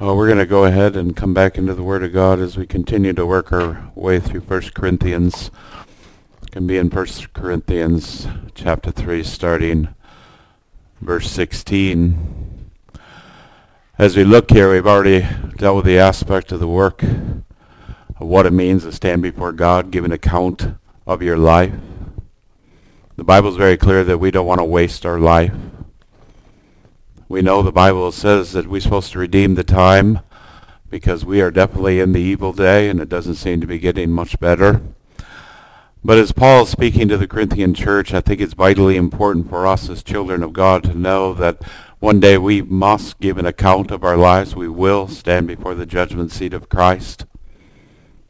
Well, we're going to go ahead and come back into the Word of God as we continue to work our way through 1 Corinthians. It can be in 1 Corinthians chapter 3, starting verse 16. As we look here, we've already dealt with the aspect of the work, of what it means to stand before God, give an account of your life. The Bible is very clear that we don't want to waste our life. We know the Bible says that we're supposed to redeem the time because we are definitely in the evil day and it doesn't seem to be getting much better. But as Paul is speaking to the Corinthian church, I think it's vitally important for us as children of God to know that one day we must give an account of our lives. We will stand before the judgment seat of Christ.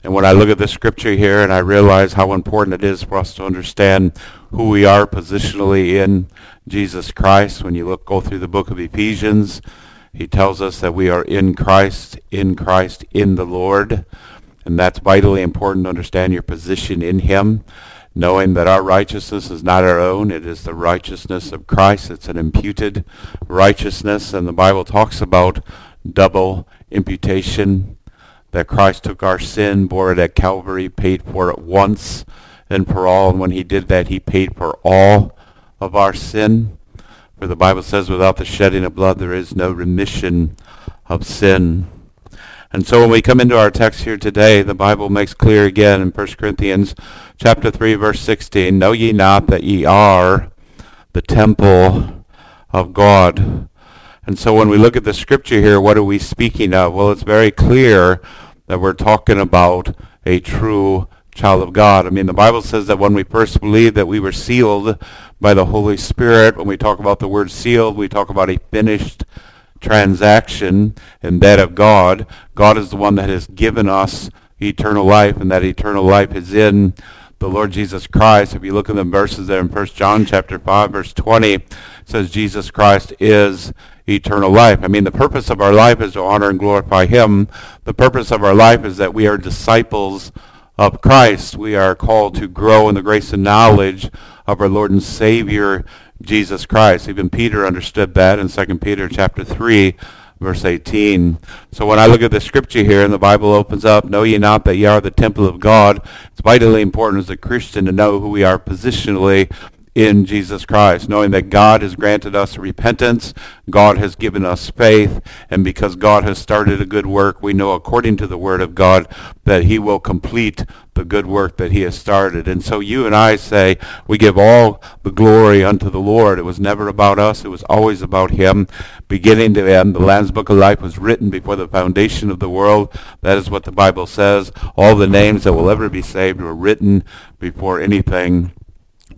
And when I look at the scripture here and I realize how important it is for us to understand who we are positionally in Jesus Christ, when you look go through the book of Ephesians, he tells us that we are in Christ, in Christ, in the Lord. And that's vitally important to understand your position in him, knowing that our righteousness is not our own. It is the righteousness of Christ. It's an imputed righteousness. And the Bible talks about double imputation that Christ took our sin, bore it at Calvary, paid for it once and for all. And when he did that, he paid for all of our sin. For the Bible says, without the shedding of blood, there is no remission of sin. And so when we come into our text here today, the Bible makes clear again in 1 Corinthians chapter 3, verse 16, Know ye not that ye are the temple of God, and so when we look at the scripture here, what are we speaking of? Well, it's very clear that we're talking about a true child of God. I mean, the Bible says that when we first believed that we were sealed by the Holy Spirit, when we talk about the word sealed, we talk about a finished transaction and that of God. God is the one that has given us eternal life, and that eternal life is in the Lord Jesus Christ. If you look at the verses there in 1 John chapter 5, verse 20, it says Jesus Christ is eternal life. I mean, the purpose of our life is to honor and glorify him. The purpose of our life is that we are disciples of Christ. We are called to grow in the grace and knowledge of our Lord and Savior, Jesus Christ. Even Peter understood that in 2 Peter chapter 3, verse 18. So when I look at the scripture here and the Bible opens up, know ye not that ye are the temple of God, it's vitally important as a Christian to know who we are positionally in Jesus Christ, knowing that God has granted us repentance, God has given us faith, and because God has started a good work, we know according to the Word of God that he will complete the good work that he has started. And so you and I say we give all the glory unto the Lord. It was never about us. It was always about him. Beginning to end, the Lamb's Book of Life was written before the foundation of the world. That is what the Bible says. All the names that will ever be saved were written before anything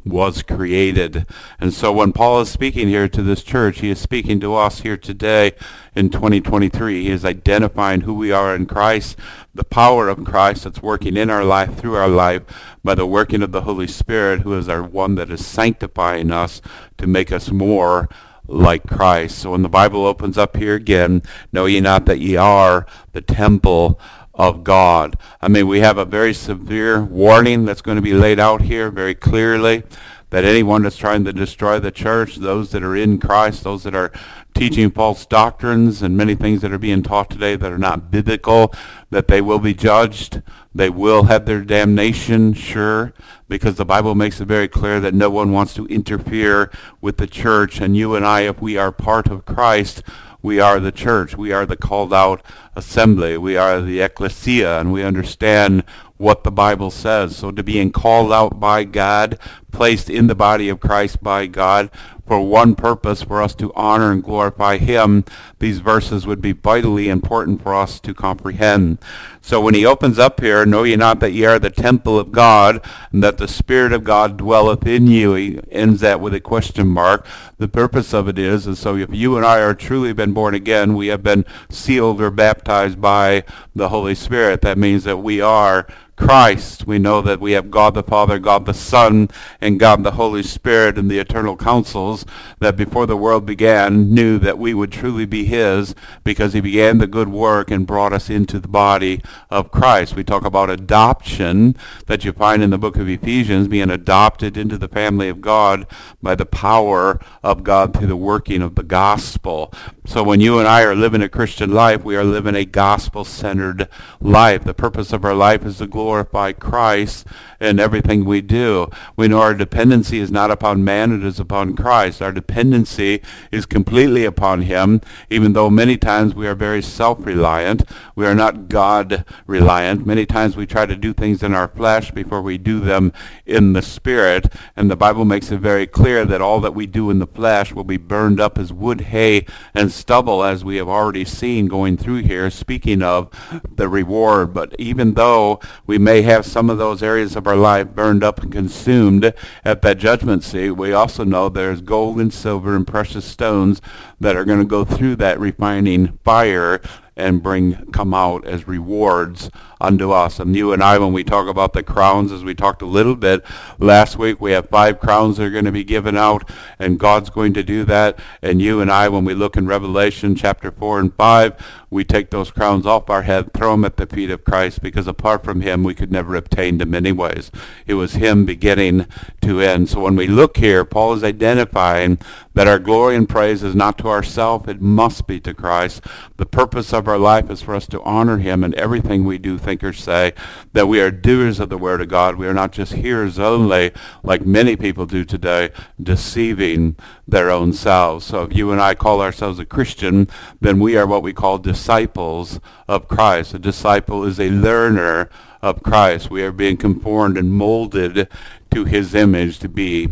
was created. And so when Paul is speaking here to this church, he is speaking to us here today in 2023. He is identifying who we are in Christ, the power of Christ that's working in our life, through our life, by the working of the Holy Spirit, who is our one that is sanctifying us to make us more like Christ. So when the Bible opens up here again, know ye not that ye are the temple of God. I mean, we have a very severe warning that's going to be laid out here very clearly that anyone that's trying to destroy the church, those that are in Christ, those that are teaching false doctrines and many things that are being taught today that are not biblical, that they will be judged. They will have their damnation, sure, because the Bible makes it very clear that no one wants to interfere with the church. And you and I, if we are part of Christ, we are the church. We are the called out assembly. We are the ecclesia, and we understand what the Bible says. So to being called out by God, placed in the body of Christ by God, for one purpose, for us to honor and glorify him, these verses would be vitally important for us to comprehend. So when he opens up here, know ye not that ye are the temple of God, and that the Spirit of God dwelleth in you. He ends that with a question mark. The purpose of it is, and so if you and I are truly been born again, we have been sealed or baptized by the Holy Spirit. That means that we are Christ. We know that we have God the Father, God the Son, and God the Holy Spirit and the eternal counsels that before the world began knew that we would truly be his because he began the good work and brought us into the body of Christ. We talk about adoption that you find in the book of Ephesians, being adopted into the family of God by the power of God through the working of the gospel. So when you and I are living a Christian life, we are living a gospel-centered life. The purpose of our life is to glorify Christ in everything we do. We know our dependency is not upon man, it is upon Christ. Our dependency is completely upon him, even though many times we are very self-reliant. We are not God-reliant. Many times we try to do things in our flesh before we do them in the Spirit. And the Bible makes it very clear that all that we do in the flesh will be burned up as wood, hay, and stubble, as we have already seen going through here, speaking of the reward. But even though we may have some of those areas of our life burned up and consumed at that judgment seat, we also know there's gold and silver and precious stones that are going to go through that refining fire and bring come out as rewards unto us. And you and I, when we talk about the crowns, as we talked a little bit last week, we have five crowns that are going to be given out, and God's going to do that. And you and I, when we look in Revelation chapter 4 and 5, we take those crowns off our head, throw them at the feet of Christ, because apart from him, we could never obtain them anyways. It was him beginning to end. So when we look here, Paul is identifying that our glory and praise is not to ourselves, it must be to Christ. The purpose of our life is for us to honor him in everything we do, think, or say, that we are doers of the word of God. We are not just hearers only, like many people do today, deceiving their own selves. So if you and I call ourselves a Christian, then we are what we call disciples of Christ. A disciple is a learner of Christ. We are being conformed and molded to his image to be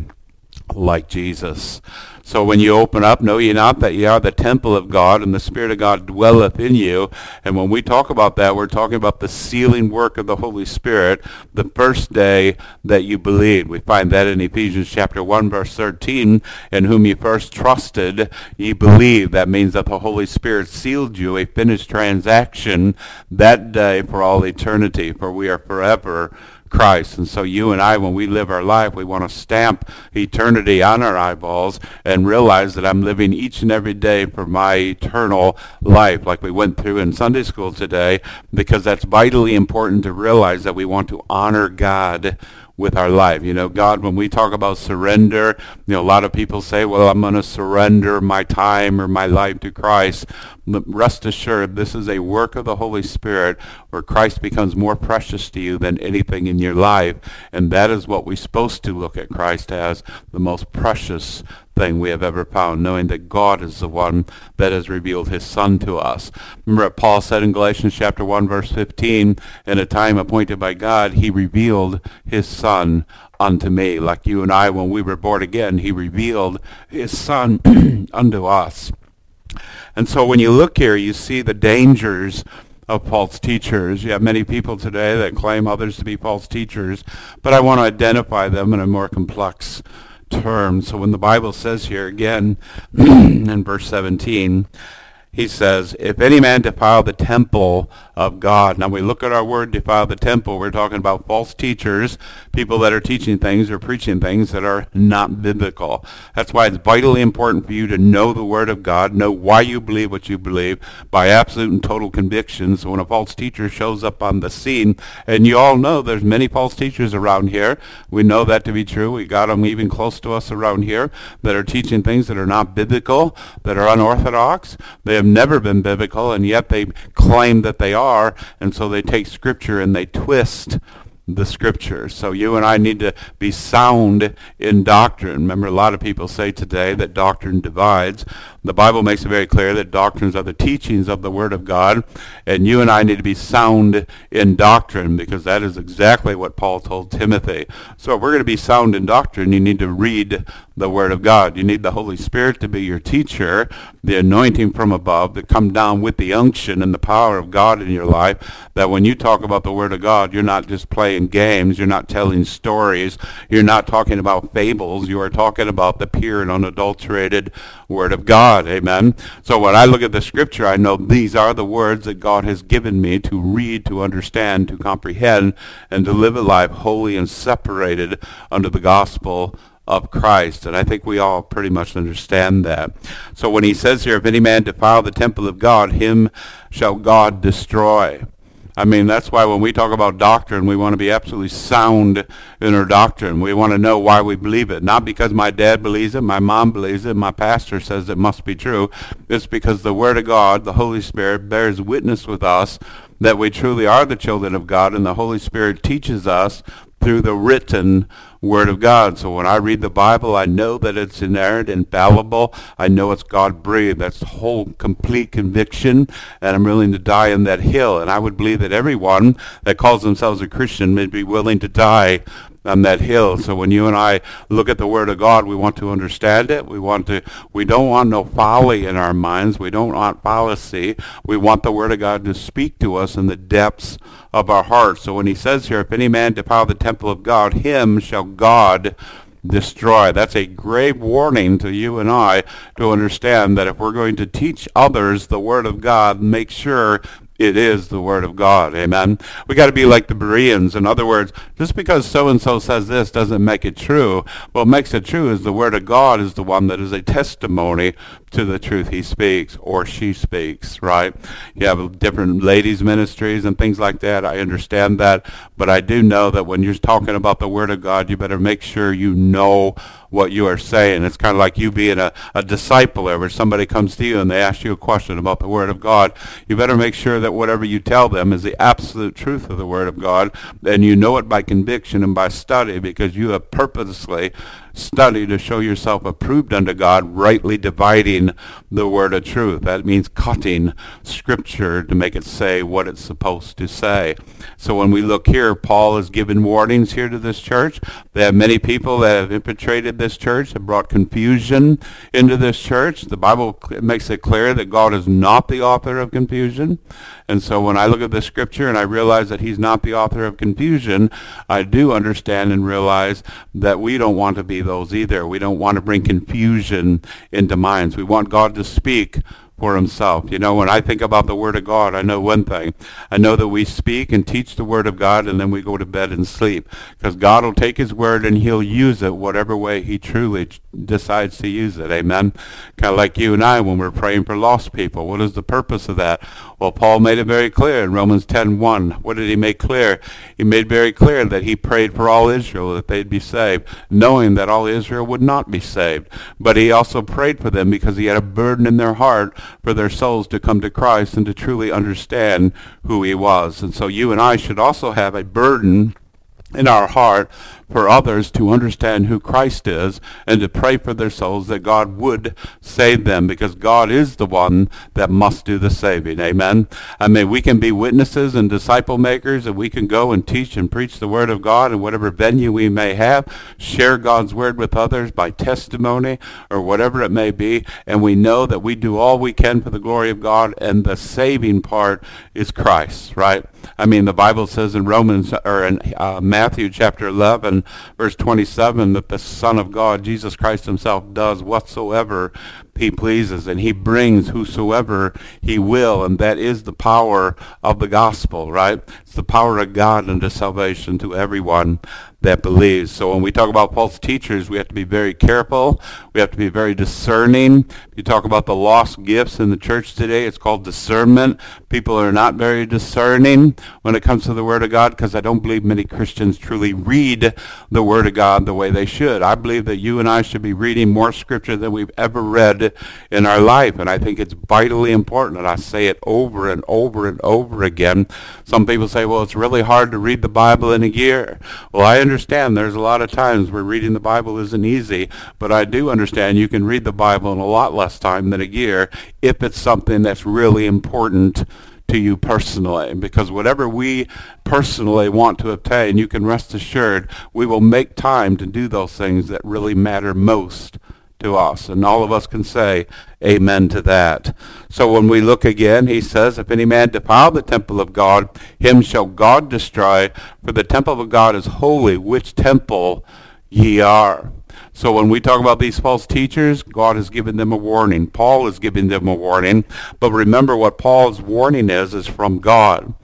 like Jesus. So when you open up, know ye not that ye are the temple of God, and the Spirit of God dwelleth in you. And when we talk about that, we're talking about the sealing work of the Holy Spirit the first day that you believed. We find that in Ephesians chapter 1, verse 13, in whom ye first trusted, ye believed. That means that the Holy Spirit sealed you a finished transaction that day for all eternity, for we are forever Christ. And so you and I, when we live our life, we want to stamp eternity on our eyeballs and realize that I'm living each and every day for my eternal life, like we went through in Sunday school today, because that's vitally important to realize that we want to honor God with our life. You know, God, when we talk about surrender, you know, a lot of people say, well, I'm going to surrender my time or my life to Christ. But rest assured, this is a work of the Holy Spirit where Christ becomes more precious to you than anything in your life. And that is what we're supposed to look at Christ as, the most precious thing we have ever found, knowing that God is the one that has revealed his Son to us. Remember Paul said in Galatians chapter 1, verse 15, in a time appointed by God, he revealed his Son unto me. Like you and I, when we were born again, he revealed his Son unto us. And so when you look here, you see the dangers of false teachers. You have many people today that claim others to be false teachers, but I want to identify them in a more complex term. So when the Bible says here again in verse 17, he says, if any man defile the temple of God. Now we look at our word defile the temple. We're talking about false teachers, people that are teaching things or preaching things that are not biblical. That's why it's vitally important for you to know the word of God, know why you believe what you believe by absolute and total conviction. So when a false teacher shows up on the scene, and you all know there's many false teachers around here. We know that to be true. We got them even close to us around here that are teaching things that are not biblical, that are unorthodox. They have never been biblical, and yet they claim that they are and so they take Scripture and they twist the scriptures. So you and I need to be sound in doctrine. Remember, a lot of people say today that doctrine divides. The Bible makes it very clear that doctrines are the teachings of the Word of God, and you and I need to be sound in doctrine because that is exactly what Paul told Timothy. So if we're going to be sound in doctrine, you need to read the Word of God. You need the Holy Spirit to be your teacher, the anointing from above that come down with the unction and the power of God in your life, that when you talk about the Word of God, you're not just playing playing games. You're not telling stories. You're not talking about fables. You are talking about the pure and unadulterated Word of God. Amen. So when I look at the Scripture, I know these are the words that God has given me to read, to understand, to comprehend, and to live a life holy and separated under the gospel of Christ. And I think we all pretty much understand that. So when he says here, if any man defile the temple of God, him shall God destroy. I mean, that's why when we talk about doctrine, we want to be absolutely sound in our doctrine. We want to know why we believe it. Not because my dad believes it, my mom believes it, my pastor says it must be true. It's because the Word of God, the Holy Spirit, bears witness with us that we truly are the children of God, and the Holy Spirit teaches us through the written Word of God. So when I read the Bible, I know that it's inerrant, infallible. I know it's God breathed. That's the whole complete conviction, and I'm willing to die on that hill. And I would believe that everyone that calls themselves a Christian may be willing to die on that hill. So when you and I look at the Word of God, we want to understand it. We want to. We don't want no folly in our minds. We don't want fallacy. We want the Word of God to speak to us in the depths of our hearts. So when He says here, "If any man defile the temple of God, him shall God." destroy. That's a grave warning to you and I to understand that if we're going to teach others the Word of God, make sure it is the word of God. Amen. We got to be like the Bereans. In other words, just because so and so says this doesn't make it true. What makes it true is the word of God is the one that is a testimony to the truth he speaks or she speaks, right? You have different ladies ministries and things like that. I understand that, but I do know that when you're talking about the word of God, you better make sure you know what you are saying. It's kind of like you being a, a discipler where somebody comes to you and they ask you a question about the Word of God. You better make sure that whatever you tell them is the absolute truth of the Word of God and you know it by conviction and by study because you have purposely study to show yourself approved unto God, rightly dividing the word of truth. That means cutting scripture to make it say what it's supposed to say. So when we look here, Paul has given warnings here to this church. They have many people that have infiltrated this church, have brought confusion into this church. The Bible makes it clear that God is not the author of confusion. And so when I look at the scripture and I realize that he's not the author of confusion, I do understand and realize that we don't want to be those either. We don't want to bring confusion into minds. We want God to speak for himself. You know, when I think about the Word of God, I know one thing. I know that we speak and teach the Word of God and then we go to bed and sleep. Because God will take his Word and he'll use it whatever way he truly decides to use it. Amen? Kind of like you and I when we're praying for lost people. What is the purpose of that? Well, Paul made it very clear in Romans 10.1. What did he make clear? He made very clear that he prayed for all Israel that they'd be saved, knowing that all Israel would not be saved. But he also prayed for them because he had a burden in their heart for their souls to come to Christ and to truly understand who he was. And so you and I should also have a burden in our heart for others to understand who Christ is and to pray for their souls that God would save them because God is the one that must do the saving. Amen. I mean, we can be witnesses and disciple makers and we can go and teach and preach the word of God in whatever venue we may have, share God's word with others by testimony or whatever it may be. And we know that we do all we can for the glory of God and the saving part is Christ, right? I mean, the Bible says in Romans or in uh, Matthew chapter 11, verse 27, that the Son of God, Jesus Christ himself, does whatsoever he pleases, and he brings whosoever he will, and that is the power of the gospel, right? It's the power of God unto salvation to everyone that believes. So when we talk about false teachers, we have to be very careful. We have to be very discerning. You talk about the lost gifts in the church today, it's called discernment. People are not very discerning when it comes to the Word of God because I don't believe many Christians truly read the Word of God the way they should. I believe that you and I should be reading more Scripture than we've ever read in our life, and I think it's vitally important, and I say it over and over and over again. Some people say, well, it's really hard to read the Bible in a year. Well, I understand there's a lot of times where reading the Bible isn't easy, but I do understand you can read the Bible in a lot less time than a year if it's something that's really important to you personally because whatever we personally want to obtain, you can rest assured we will make time to do those things that really matter most to us. And all of us can say amen to that. So when we look again, he says, If any man defile the temple of God, him shall God destroy, for the temple of God is holy, which temple ye are. So when we talk about these false teachers, God has given them a warning. Paul is giving them a warning. But remember what Paul's warning is, is from God.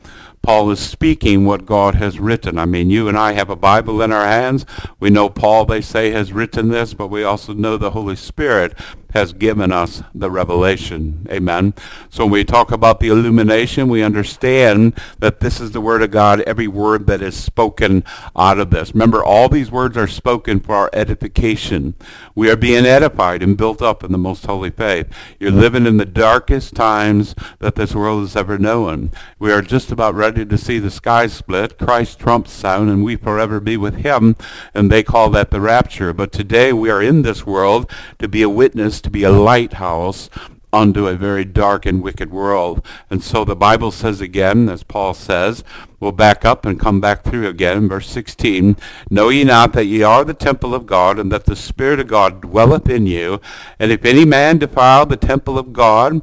Paul is speaking what God has written. I mean, you and I have a Bible in our hands. We know Paul, they say, has written this, but we also know the Holy Spirit has given us the revelation. Amen. So when we talk about the illumination, we understand that this is the Word of God, every word that is spoken out of this. Remember, all these words are spoken for our edification. We are being edified and built up in the most holy faith. You're living in the darkest times that this world has ever known. We are just about ready to see the sky split, Christ trumps sound, and we forever be with him, and they call that the rapture. But today we are in this world to be a witness to be a lighthouse unto a very dark and wicked world. And so the Bible says again, as Paul says, we'll back up and come back through again, verse 16, Know ye not that ye are the temple of God, and that the Spirit of God dwelleth in you? And if any man defile the temple of God,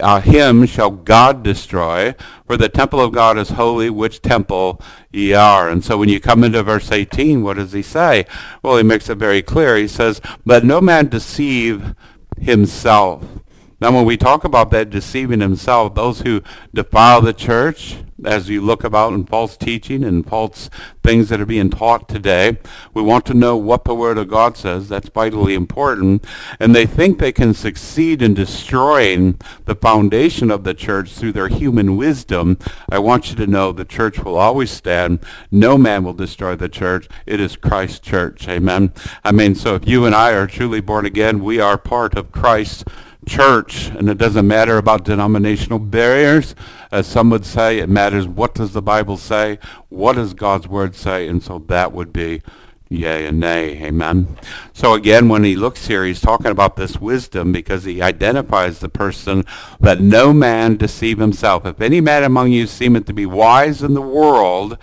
uh, him shall God destroy, for the temple of God is holy, which temple ye are. And so when you come into verse 18, what does he say? Well, he makes it very clear. He says, Let no man deceive himself. Now, when we talk about that deceiving himself, those who defile the church, as you look about in false teaching and false things that are being taught today, we want to know what the Word of God says. That's vitally important. And they think they can succeed in destroying the foundation of the church through their human wisdom. I want you to know the church will always stand. No man will destroy the church. It is Christ's church. Amen. I mean, so if you and I are truly born again, we are part of Christ's church, and it doesn't matter about denominational barriers, as some would say. It matters what does the Bible say, what does God's Word say, and so that would be yea and nay. Amen. So again, when he looks here, he's talking about this wisdom because he identifies the person that no man deceive himself. If any man among you seemeth to be wise in the world,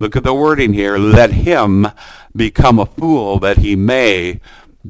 look at the wording here, let him become a fool that he may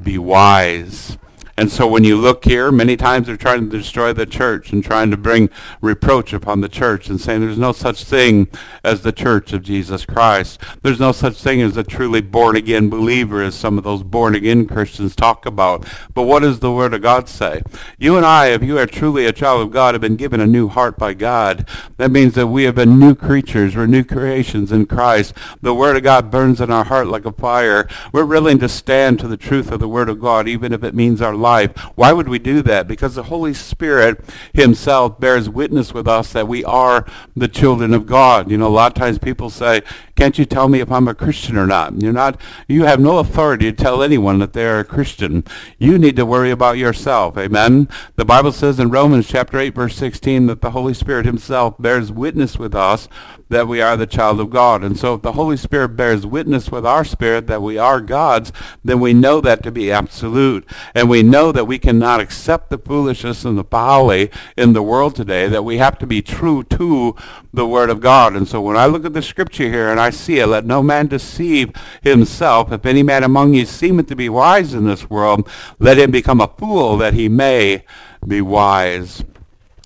be wise. And so when you look here, many times they're trying to destroy the church and trying to bring reproach upon the church and saying there's no such thing as the church of Jesus Christ. There's no such thing as a truly born again believer as some of those born again Christians talk about. But what does the Word of God say? You and I, if you are truly a child of God, have been given a new heart by God. That means that we have been new creatures. We're new creations in Christ. The Word of God burns in our heart like a fire. We're willing to stand to the truth of the Word of God, even if it means our life. Why would we do that? Because the Holy Spirit himself bears witness with us that we are the children of God. You know, a lot of times people say, can't you tell me if I'm a Christian or not? You're not, you have no authority to tell anyone that they're a Christian. You need to worry about yourself. Amen. The Bible says in Romans chapter 8 verse 16 that the Holy Spirit himself bears witness with us that we are the child of God. And so if the Holy Spirit bears witness with our spirit that we are God's, then we know that to be absolute. And we know that we cannot accept the foolishness and the folly in the world today, that we have to be true to the Word of God. And so when I look at the scripture here and Let no man deceive himself. If any man among you seemeth to be wise in this world, let him become a fool that he may be wise.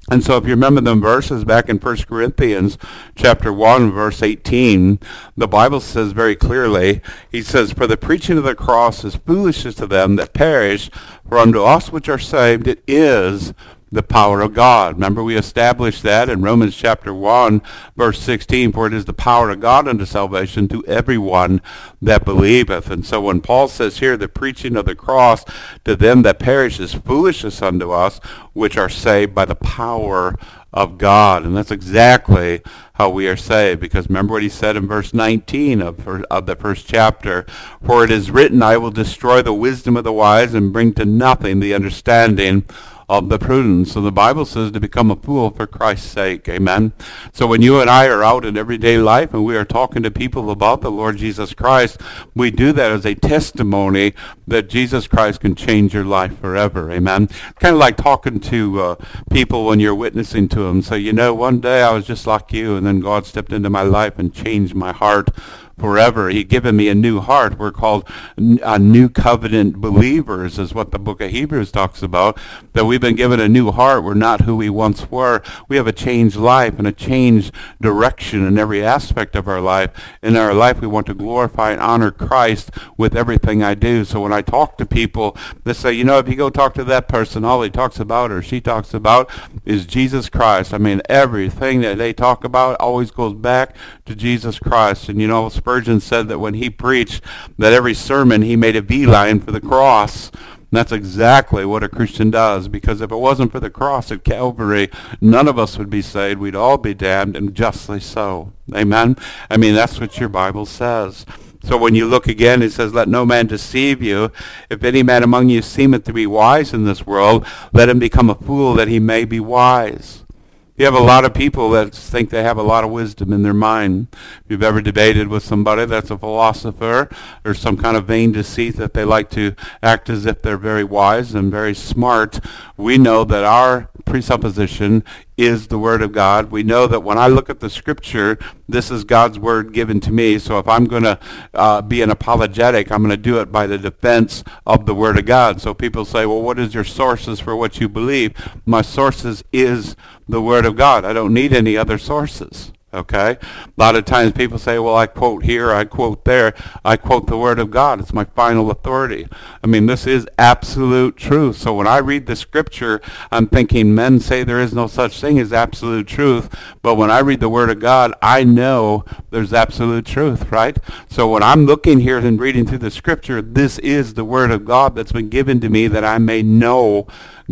And so if you remember the verses back in 1 Corinthians chapter 1 verse 18, the Bible says very clearly, he says, For the preaching of the cross is foolishness to them that perish, for unto us which are saved it is the power of God. Remember we established that in Romans chapter 1 verse 16, for it is the power of God unto salvation to everyone that believeth. And so when Paul says here, the preaching of the cross to them that perish is foolishness unto us, which are saved by the power of God. And that's exactly how we are saved. Because remember what he said in verse 19 of, of the first chapter. For it is written, I will destroy the wisdom of the wise and bring to nothing the understanding of the prudence. So the Bible says to become a fool for Christ's sake. Amen. So when you and I are out in everyday life and we are talking to people about the Lord Jesus Christ, we do that as a testimony that Jesus Christ can change your life forever. Amen. Kind of like talking to uh, people when you're witnessing to them. So, you know, one day I was just like you and then God stepped into my life and changed my heart forever. He given me a new heart. We're called a new covenant believers is what the book of Hebrews talks about. That we've been given a new heart. We're not who we once were. We have a changed life and a changed direction in every aspect of our life. In our life, we want to glorify and honor Christ with everything I do. So when I talk to people, they say, you know, if you go talk to that person, all he talks about or she talks about is Jesus Christ. I mean, everything that they talk about always goes back to Jesus Christ. And you know, Spurgeon said that when he preached, that every sermon he made a beeline for the cross. And that's exactly what a Christian does, because if it wasn't for the cross at Calvary, none of us would be saved. We'd all be damned, and justly so. Amen? I mean, that's what your Bible says. So when you look again, it says, Let no man deceive you. If any man among you seemeth to be wise in this world, let him become a fool that he may be wise. You have a lot of people that think they have a lot of wisdom in their mind. If you've ever debated with somebody that's a philosopher or some kind of vain deceit that they like to act as if they're very wise and very smart, we know that our presupposition is the Word of God. We know that when I look at the Scripture, this is God's Word given to me. So if I'm going to uh, be an apologetic, I'm going to do it by the defense of the Word of God. So people say, well, what is your sources for what you believe? My sources is the Word of God. I don't need any other sources. Okay? A lot of times people say, well, I quote here, I quote there. I quote the Word of God. It's my final authority. I mean, this is absolute truth. So when I read the Scripture, I'm thinking men say there is no such thing as absolute truth. But when I read the Word of God, I know there's absolute truth, right? So when I'm looking here and reading through the Scripture, this is the Word of God that's been given to me that I may know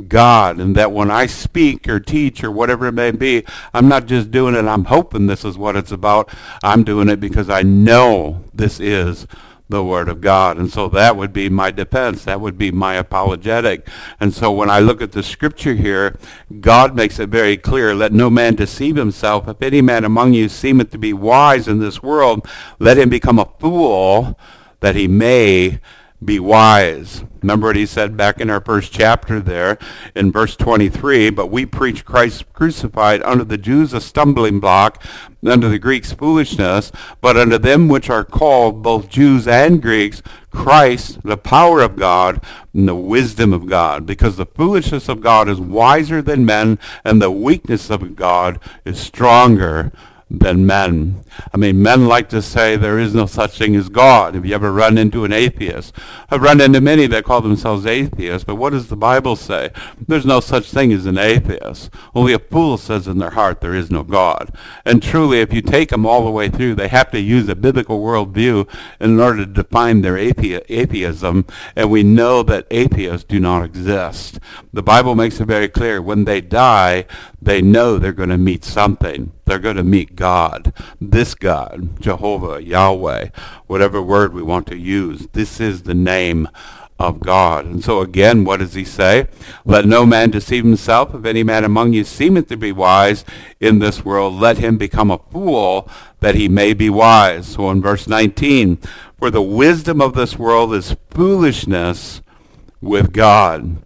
God and that when I speak or teach or whatever it may be, I'm not just doing it, I'm hoping this is what it's about. I'm doing it because I know this is the Word of God. And so that would be my defense. That would be my apologetic. And so when I look at the scripture here, God makes it very clear, let no man deceive himself. If any man among you seemeth to be wise in this world, let him become a fool that he may be wise. Remember what he said back in our first chapter there in verse 23, but we preach Christ crucified unto the Jews a stumbling block, unto the Greeks foolishness, but unto them which are called, both Jews and Greeks, Christ, the power of God, and the wisdom of God. Because the foolishness of God is wiser than men, and the weakness of God is stronger than men. I mean, men like to say there is no such thing as God. Have you ever run into an atheist? I've run into many that call themselves atheists, but what does the Bible say? There's no such thing as an atheist. Only a fool says in their heart there is no God. And truly, if you take them all the way through, they have to use a biblical worldview in order to define their athe- atheism, and we know that atheists do not exist. The Bible makes it very clear when they die, they know they're going to meet something. They're going to meet God, this God, Jehovah, Yahweh, whatever word we want to use. This is the name of God. And so again, what does he say? Let no man deceive himself. If any man among you seemeth to be wise in this world, let him become a fool that he may be wise. So in verse 19, for the wisdom of this world is foolishness with God.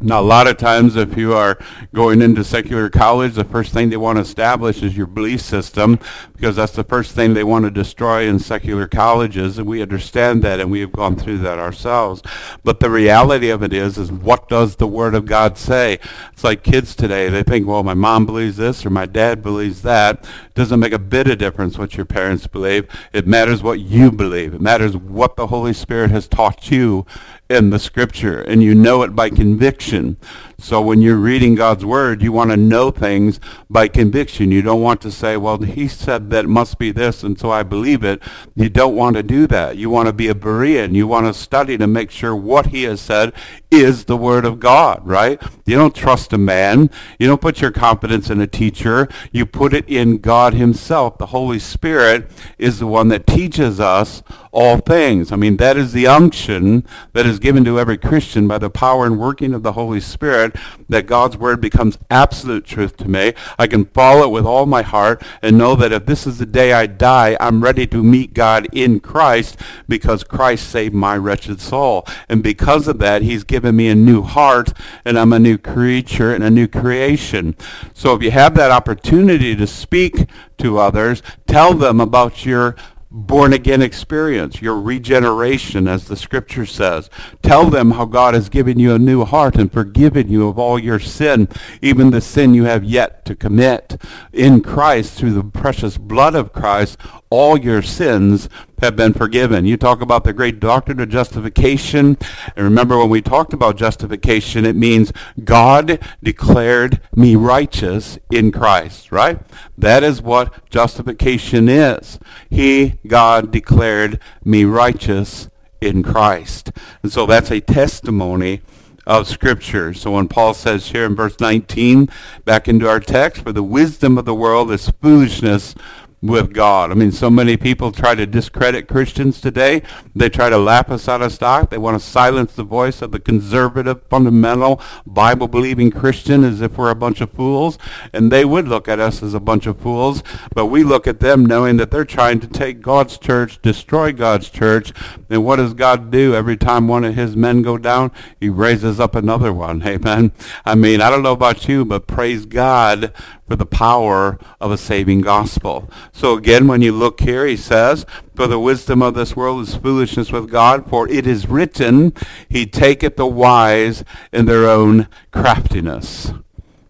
Now, a lot of times, if you are going into secular college, the first thing they want to establish is your belief system, because that's the first thing they want to destroy in secular colleges, and we understand that, and we have gone through that ourselves. But the reality of it is, is what does the Word of God say? It's like kids today; they think, well, my mom believes this or my dad believes that. Doesn't make a bit of difference what your parents believe. It matters what you believe. It matters what the Holy Spirit has taught you in the scripture and you know it by conviction. So when you're reading God's word, you want to know things by conviction. You don't want to say, well, he said that it must be this, and so I believe it. You don't want to do that. You want to be a Berean. You want to study to make sure what he has said is the word of God, right? You don't trust a man. You don't put your confidence in a teacher. You put it in God himself. The Holy Spirit is the one that teaches us all things. I mean, that is the unction that is given to every Christian by the power and working of the Holy Spirit that God's word becomes absolute truth to me. I can follow it with all my heart and know that if this is the day I die, I'm ready to meet God in Christ because Christ saved my wretched soul. And because of that, he's given me a new heart and I'm a new creature and a new creation. So if you have that opportunity to speak to others, tell them about your born again experience, your regeneration, as the scripture says. Tell them how God has given you a new heart and forgiven you of all your sin, even the sin you have yet to commit. In Christ, through the precious blood of Christ, all your sins have been forgiven. You talk about the great doctrine of justification. And remember when we talked about justification, it means God declared me righteous in Christ, right? That is what justification is. He, God, declared me righteous in Christ. And so that's a testimony of Scripture. So when Paul says here in verse 19, back into our text, for the wisdom of the world is foolishness with God. I mean, so many people try to discredit Christians today. They try to lap us out of stock. They want to silence the voice of the conservative, fundamental, Bible-believing Christian as if we're a bunch of fools. And they would look at us as a bunch of fools, but we look at them knowing that they're trying to take God's church, destroy God's church. And what does God do every time one of his men go down? He raises up another one. Amen. I mean, I don't know about you, but praise God for the power of a saving gospel. So again, when you look here, he says, For the wisdom of this world is foolishness with God, for it is written, He taketh the wise in their own craftiness.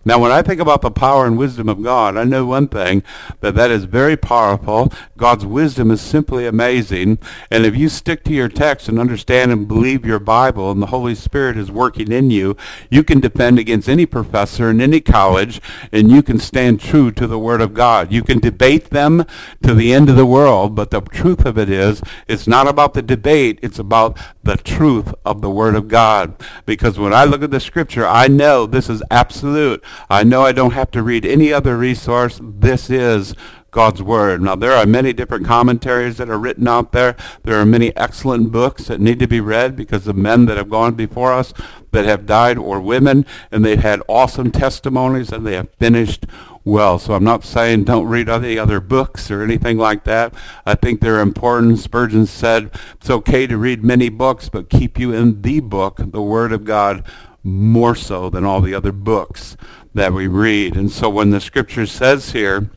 Now, when I think about the power and wisdom of God, I know one thing, that that is very powerful. God's wisdom is simply amazing. And if you stick to your text and understand and believe your Bible and the Holy Spirit is working in you, you can defend against any professor in any college and you can stand true to the Word of God. You can debate them to the end of the world, but the truth of it is, it's not about the debate, it's about the truth of the Word of God. Because when I look at the Scripture, I know this is absolute. I know I don't have to read any other resource. This is God's Word. Now, there are many different commentaries that are written out there. There are many excellent books that need to be read because of men that have gone before us that have died or women, and they've had awesome testimonies and they have finished well. So I'm not saying don't read any other books or anything like that. I think they're important. Spurgeon said it's okay to read many books, but keep you in the book, the Word of God, more so than all the other books that we read. And so when the scripture says here,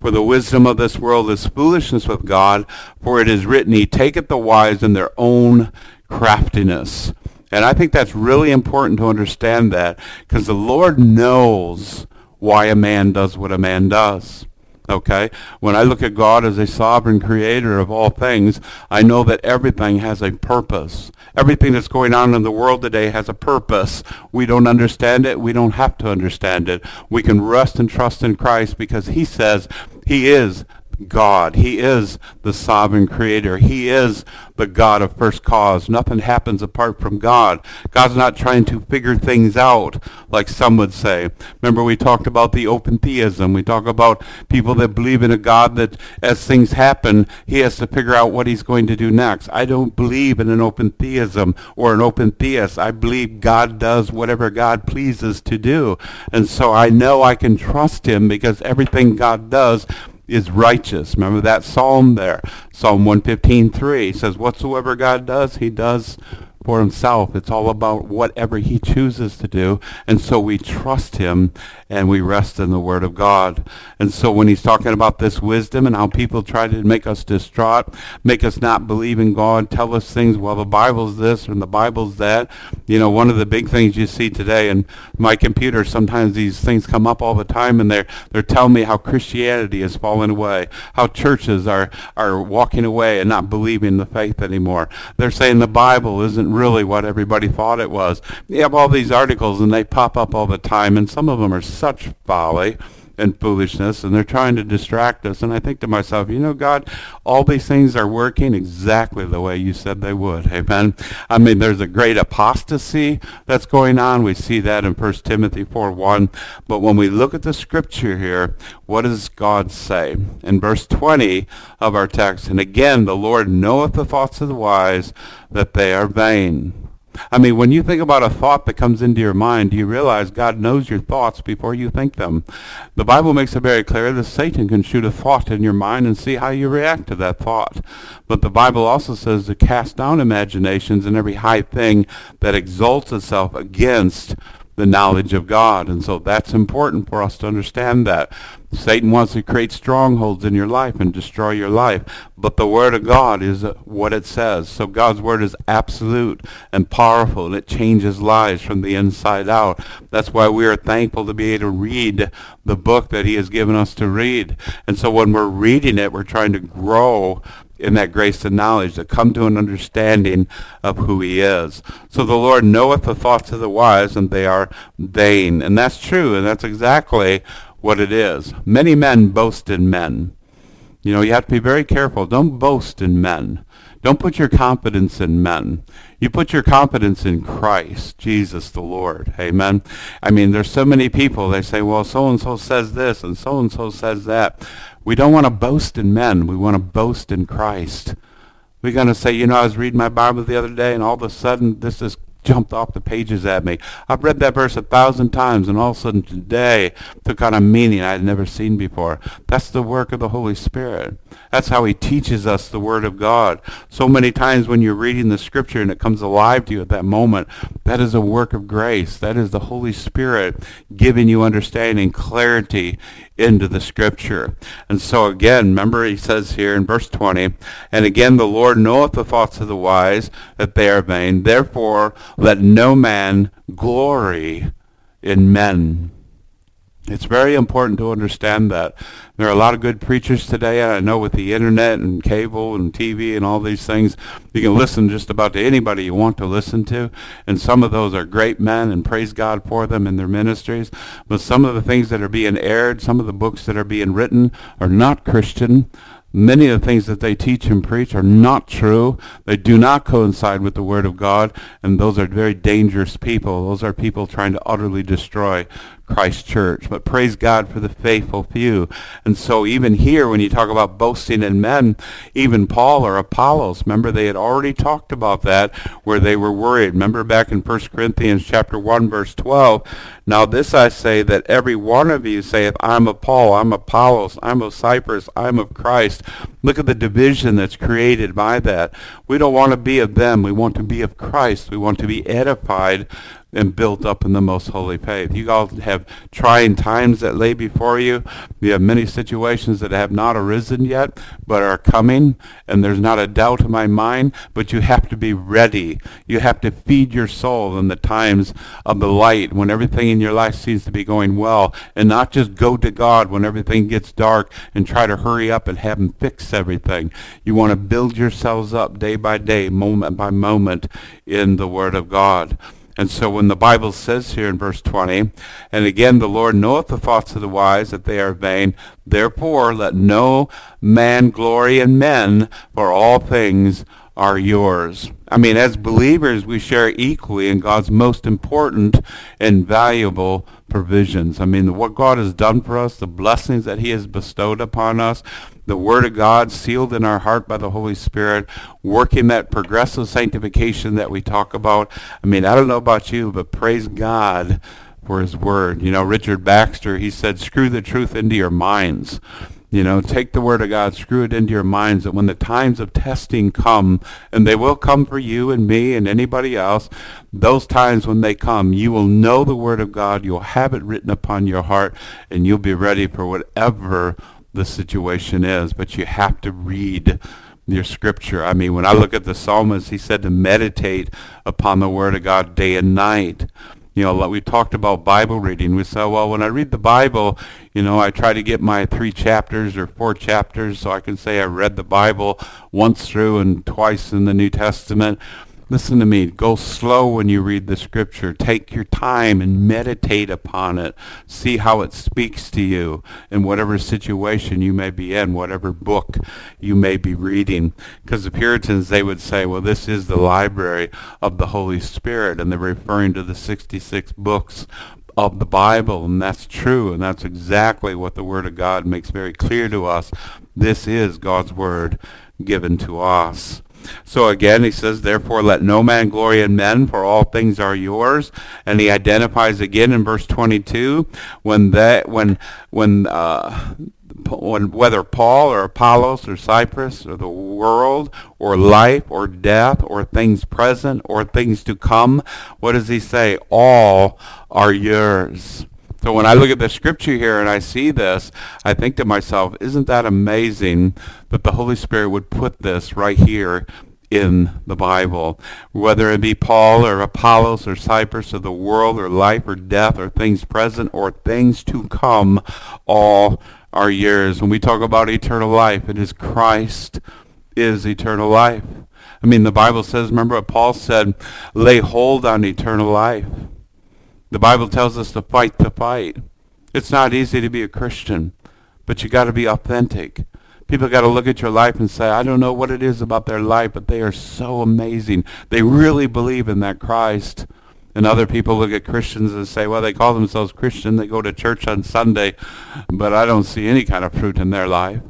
for the wisdom of this world is foolishness with God, for it is written, He taketh the wise in their own craftiness. And I think that's really important to understand that, because the Lord knows why a man does what a man does. Okay? When I look at God as a sovereign creator of all things, I know that everything has a purpose. Everything that's going on in the world today has a purpose. We don't understand it. We don't have to understand it. We can rest and trust in Christ because he says he is God. He is the sovereign creator. He is the God of first cause. Nothing happens apart from God. God's not trying to figure things out like some would say. Remember we talked about the open theism. We talk about people that believe in a God that as things happen, he has to figure out what he's going to do next. I don't believe in an open theism or an open theist. I believe God does whatever God pleases to do. And so I know I can trust him because everything God does is righteous. Remember that psalm there. Psalm 115.3 says, Whatsoever God does, he does for himself. It's all about whatever he chooses to do. And so we trust him and we rest in the word of God. And so when he's talking about this wisdom and how people try to make us distraught, make us not believe in God, tell us things, well, the Bible's this and the Bible's that. You know, one of the big things you see today in my computer, sometimes these things come up all the time and they're, they're telling me how Christianity has fallen away, how churches are, are walking away and not believing the faith anymore. They're saying the Bible isn't really what everybody thought it was. You have all these articles and they pop up all the time, and some of them are such folly and foolishness, and they're trying to distract us. And I think to myself, you know, God, all these things are working exactly the way you said they would. Amen. I mean, there's a great apostasy that's going on. We see that in 1 Timothy 4 1. But when we look at the scripture here, what does God say? In verse 20 of our text, and again, the Lord knoweth the thoughts of the wise, that they are vain. I mean, when you think about a thought that comes into your mind, do you realize God knows your thoughts before you think them? The Bible makes it very clear that Satan can shoot a thought in your mind and see how you react to that thought. But the Bible also says to cast down imaginations and every high thing that exalts itself against the knowledge of God. And so that's important for us to understand that. Satan wants to create strongholds in your life and destroy your life. But the Word of God is what it says. So God's Word is absolute and powerful, and it changes lives from the inside out. That's why we are thankful to be able to read the book that He has given us to read. And so when we're reading it, we're trying to grow in that grace and knowledge, to come to an understanding of who he is. So the Lord knoweth the thoughts of the wise, and they are vain. And that's true, and that's exactly what it is. Many men boast in men. You know, you have to be very careful. Don't boast in men. Don't put your confidence in men. You put your confidence in Christ, Jesus the Lord. Amen. I mean, there's so many people, they say, well, so-and-so says this and so-and-so says that. We don't want to boast in men. We want to boast in Christ. We're going to say, you know, I was reading my Bible the other day and all of a sudden this is jumped off the pages at me. I've read that verse a thousand times, and all of a sudden today took on a meaning I had never seen before. That's the work of the Holy Spirit. That's how he teaches us the Word of God. So many times when you're reading the Scripture and it comes alive to you at that moment, that is a work of grace. That is the Holy Spirit giving you understanding, clarity into the Scripture. And so again, remember he says here in verse 20, And again the Lord knoweth the thoughts of the wise, that they are vain. Therefore let no man glory in men. It's very important to understand that. There are a lot of good preachers today, and I know with the internet and cable and TV and all these things, you can listen just about to anybody you want to listen to, and some of those are great men, and praise God for them in their ministries. But some of the things that are being aired, some of the books that are being written are not Christian. Many of the things that they teach and preach are not true. They do not coincide with the Word of God, and those are very dangerous people. Those are people trying to utterly destroy Christ Church. But praise God for the faithful few. And so even here, when you talk about boasting in men, even Paul or Apollos, remember they had already talked about that where they were worried. Remember back in 1 Corinthians chapter 1, verse 12, Now this I say, that every one of you saith, I'm of Paul, I'm Apollos, I'm of Cephas, I'm of Christ. Look at the division that's created by that. We don't want to be of them. We want to be of Christ. We want to be edified and built up in the most holy faith. You all have trying times that lay before you. You have many situations that have not arisen yet, but are coming, and there's not a doubt in my mind, but you have to be ready. You have to feed your soul in the times of the light when everything in your life seems to be going well, and not just go to God when everything gets dark and try to hurry up and have him fix everything. You want to build yourselves up day by day, moment by moment in the Word of God. And so when the Bible says here in verse 20, and again the Lord knoweth the thoughts of the wise, that they are vain, therefore let no man glory in men, for all things are yours. I mean, as believers, we share equally in God's most important and valuable provisions. I mean, what God has done for us, the blessings that he has bestowed upon us, the Word of God sealed in our heart by the Holy Spirit, working that progressive sanctification that we talk about. I mean, I don't know about you, but praise God for his word. You know, Richard Baxter, he said, screw the truth into your minds. You know, take the word of God, screw it into your minds that when the times of testing come, and they will come for you and me and anybody else, those times when they come, you will know the word of God, you'll have it written upon your heart, and you'll be ready for whatever the situation is, but you have to read your scripture. I mean, when I look at the psalmist, he said to meditate upon the word of God day and night. You know, we talked about Bible reading. We said, well, when I read the Bible, you know, I try to get my three chapters or four chapters so I can say I read the Bible once through and twice in the New Testament. Listen to me. Go slow when you read the scripture. Take your time and meditate upon it. See how it speaks to you in whatever situation you may be in, whatever book you may be reading. Because the Puritans, they would say, well, this is the library of the Holy Spirit. And they're referring to the 66 books of the Bible, and that's true, and that's exactly what the Word of God makes very clear to us. This is God's Word given to us. So again, he says, therefore let no man glory in men, for all things are yours. And he identifies again in verse 22 when that when when uh, when whether Paul or Apollos or Cephas or the world or life or death or things present or things to come, what does he say? All are yours. So when I look at the scripture here and I see this, I think to myself, isn't that amazing that the Holy Spirit would put this right here in the Bible, whether it be Paul or Apollos or Cephas or the world or life or death or things present or things to come, all are yours. When we talk about eternal life, it is Christ is eternal life. I mean, the Bible says, remember what Paul said, lay hold on eternal life. The Bible tells us to fight the fight. It's not easy to be a Christian, but you got to be authentic. People got to look at your life and say, I don't know what it is about their life, but they are so amazing. They really believe in that Christ. And other people look at Christians and say, well, they call themselves Christian. They go to church on Sunday, but I don't see any kind of fruit in their life.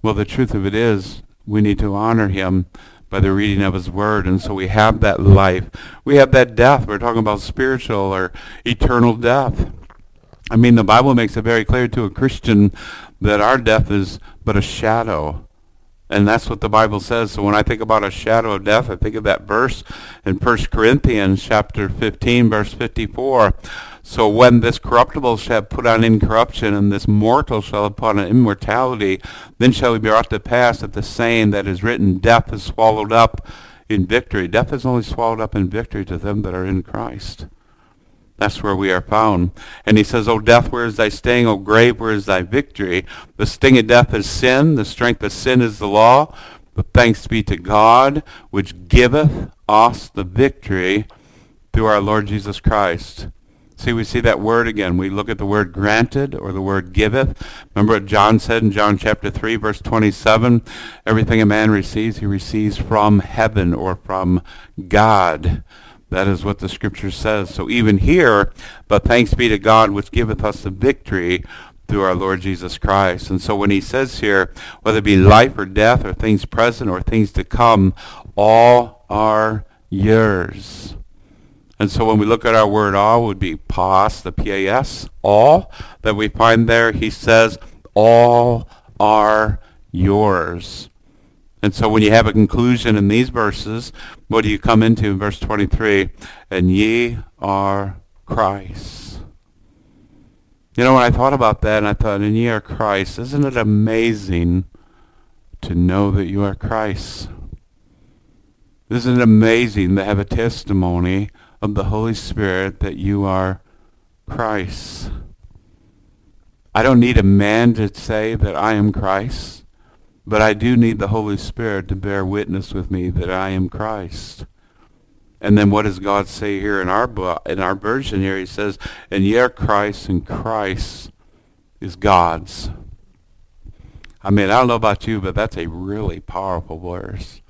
Well, the truth of it is, we need to honor him by the reading of his word. And so we have that life. We have that death. We're talking about spiritual or eternal death. I mean, the Bible makes it very clear to a Christian that our death is but a shadow. And that's what the Bible says. So when I think about a shadow of death, I think of that verse in 1 Corinthians chapter 15, verse 54. So when this corruptible shall put on incorruption, and this mortal shall have put on immortality, then shall it be brought to pass that the saying that is written, death is swallowed up in victory. Death is only swallowed up in victory to them that are in Christ. That's where we are found. And he says, O death, where is thy sting? O grave, where is thy victory? The sting of death is sin. The strength of sin is the law. But thanks be to God, which giveth us the victory through our Lord Jesus Christ. See, we see that word again. We look at the word granted or the word giveth. Remember what John said in John chapter 3, verse 27? Everything a man receives, he receives from heaven or from God. That is what the scripture says. So even here, but thanks be to God which giveth us the victory through our Lord Jesus Christ. And so when he says here, whether it be life or death or things present or things to come, all are yours. And so when we look at our word all, would be pas, the P-A-S, all that we find there, he says, all are yours. And so when you have a conclusion in these verses, what do you come into in verse 23? And ye are Christ. You know, when I thought about that, and I thought, and ye are Christ, isn't it amazing to know that you are Christ? Isn't it amazing to have a testimony of the Holy Spirit that you are Christ? I don't need a man to say that I am Christ. But I do need the Holy Spirit to bear witness with me that I am Christ. And then what does God say here in our in our version here? He says, and ye are Christ, and Christ is God's. I mean, I don't know about you, but that's a really powerful verse.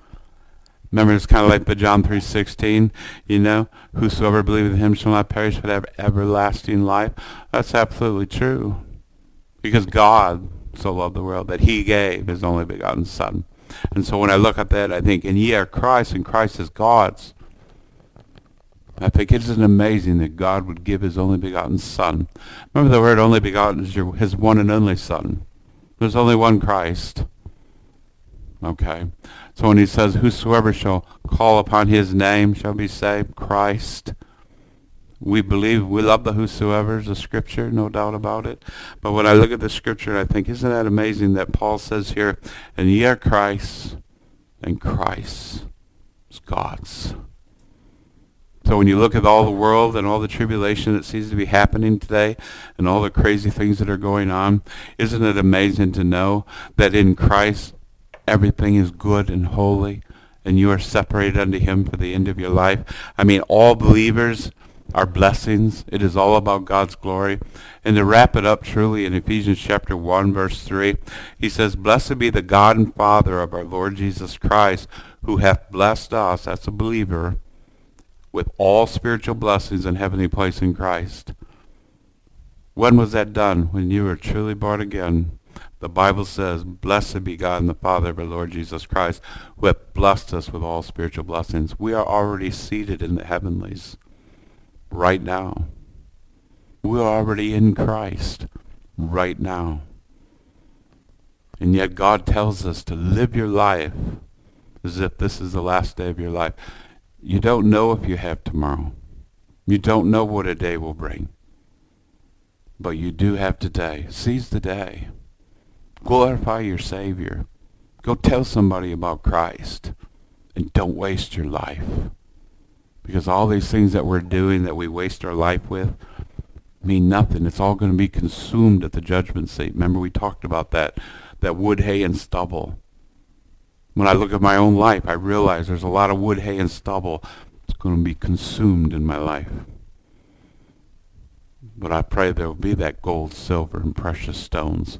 Remember, it's kind of like the John 3.16, you know, whosoever believeth in him shall not perish but have everlasting life. That's absolutely true. Because God so loved the world that he gave his only begotten Son. And so when I look at that, I think, and ye are Christ, and Christ is God's. I think it is amazing that God would give his only begotten Son. Remember the word only begotten is your, his one and only Son. There's only one Christ. Okay. So when he says, whosoever shall call upon his name shall be saved, Christ, we believe, we love the whosoever's the Scripture, no doubt about it. But when I look at the Scripture, I think, isn't that amazing that Paul says here, and ye are Christ, and Christ is God's. So when you look at all the world and all the tribulation that seems to be happening today and all the crazy things that are going on, isn't it amazing to know that in Christ everything is good and holy and you are separated unto him for the end of your life? I mean, all believers are blessings. It is all about God's glory. And to wrap it up truly in Ephesians chapter 1 verse 3, he says, Blessed be the God and Father of our Lord Jesus Christ, who hath blessed us, as a believer, with all spiritual blessings in heavenly place in Christ. When was that done? When you were truly born again. The Bible says, Blessed be God and the Father of our Lord Jesus Christ, who hath blessed us with all spiritual blessings. We are already seated in the heavenlies right now. We're already in Christ right now. And yet God tells us to live your life as if this is the last day of your life. You don't know if you have tomorrow. You don't know what a day will bring. But you do have today. Seize the day. Glorify your Savior. Go tell somebody about Christ. And don't waste your life. Because all these things that we're doing that we waste our life with mean nothing. It's all going to be consumed at the judgment seat. Remember we talked about that, that wood, hay, and stubble. When I look at my own life, I realize there's a lot of wood, hay, and stubble. It's going to be consumed in my life. But I pray there will be that gold, silver, and precious stones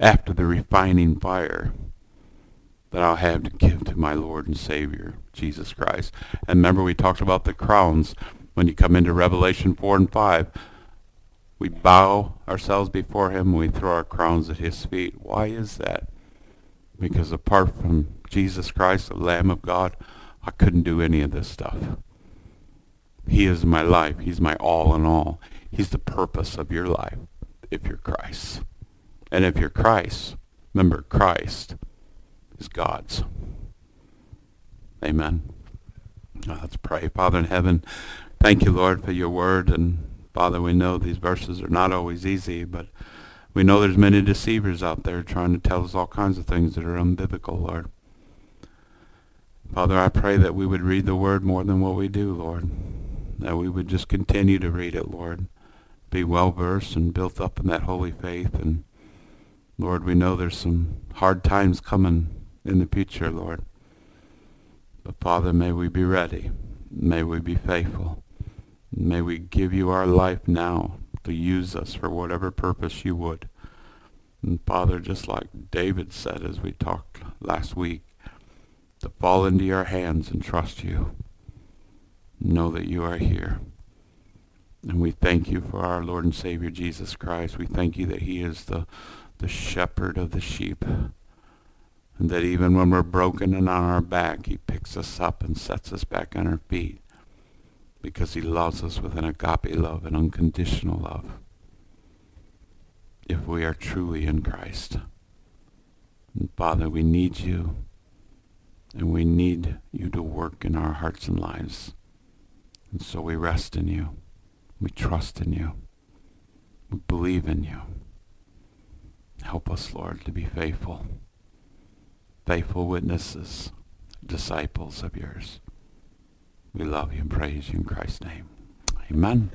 after the refining fire that I'll have to give to my Lord and Savior, Jesus Christ. And remember we talked about the crowns when you come into Revelation 4 and 5. We bow ourselves before him we throw our crowns at his feet. Why is that? Because apart from Jesus Christ, the Lamb of God, I couldn't do any of this stuff. He is my life. He's my all in all. He's the purpose of your life if you're Christ. And if you're Christ, remember Christ is God's. Amen. let's pray. Father in heaven, thank you, Lord, for your word. And Father, we know these verses are not always easy, but we know there's many deceivers out there trying to tell us all kinds of things that are unbiblical, Lord. Father, I pray that we would read the word more than what we do, Lord. That we would just continue to read it, Lord. Be well versed and built up in that holy faith and Lord, we know there's some hard times coming in the future, Lord. But Father, may we be ready. May we be faithful. May we give you our life now to use us for whatever purpose you would. And Father, just like David said as we talked last week, to fall into your hands and trust you. Know that you are here. And we thank you for our Lord and Savior Jesus Christ. We thank you that he is the the shepherd of the sheep. And that even when we're broken and on our back, he picks us up and sets us back on our feet because he loves us with an agape love, an unconditional love. If we are truly in Christ. And Father, we need you and we need you to work in our hearts and lives. And so we rest in you. We trust in you. We believe in you. Help us, Lord, to be faithful, faithful witnesses, disciples of yours. We love you and praise you in Christ's name. Amen.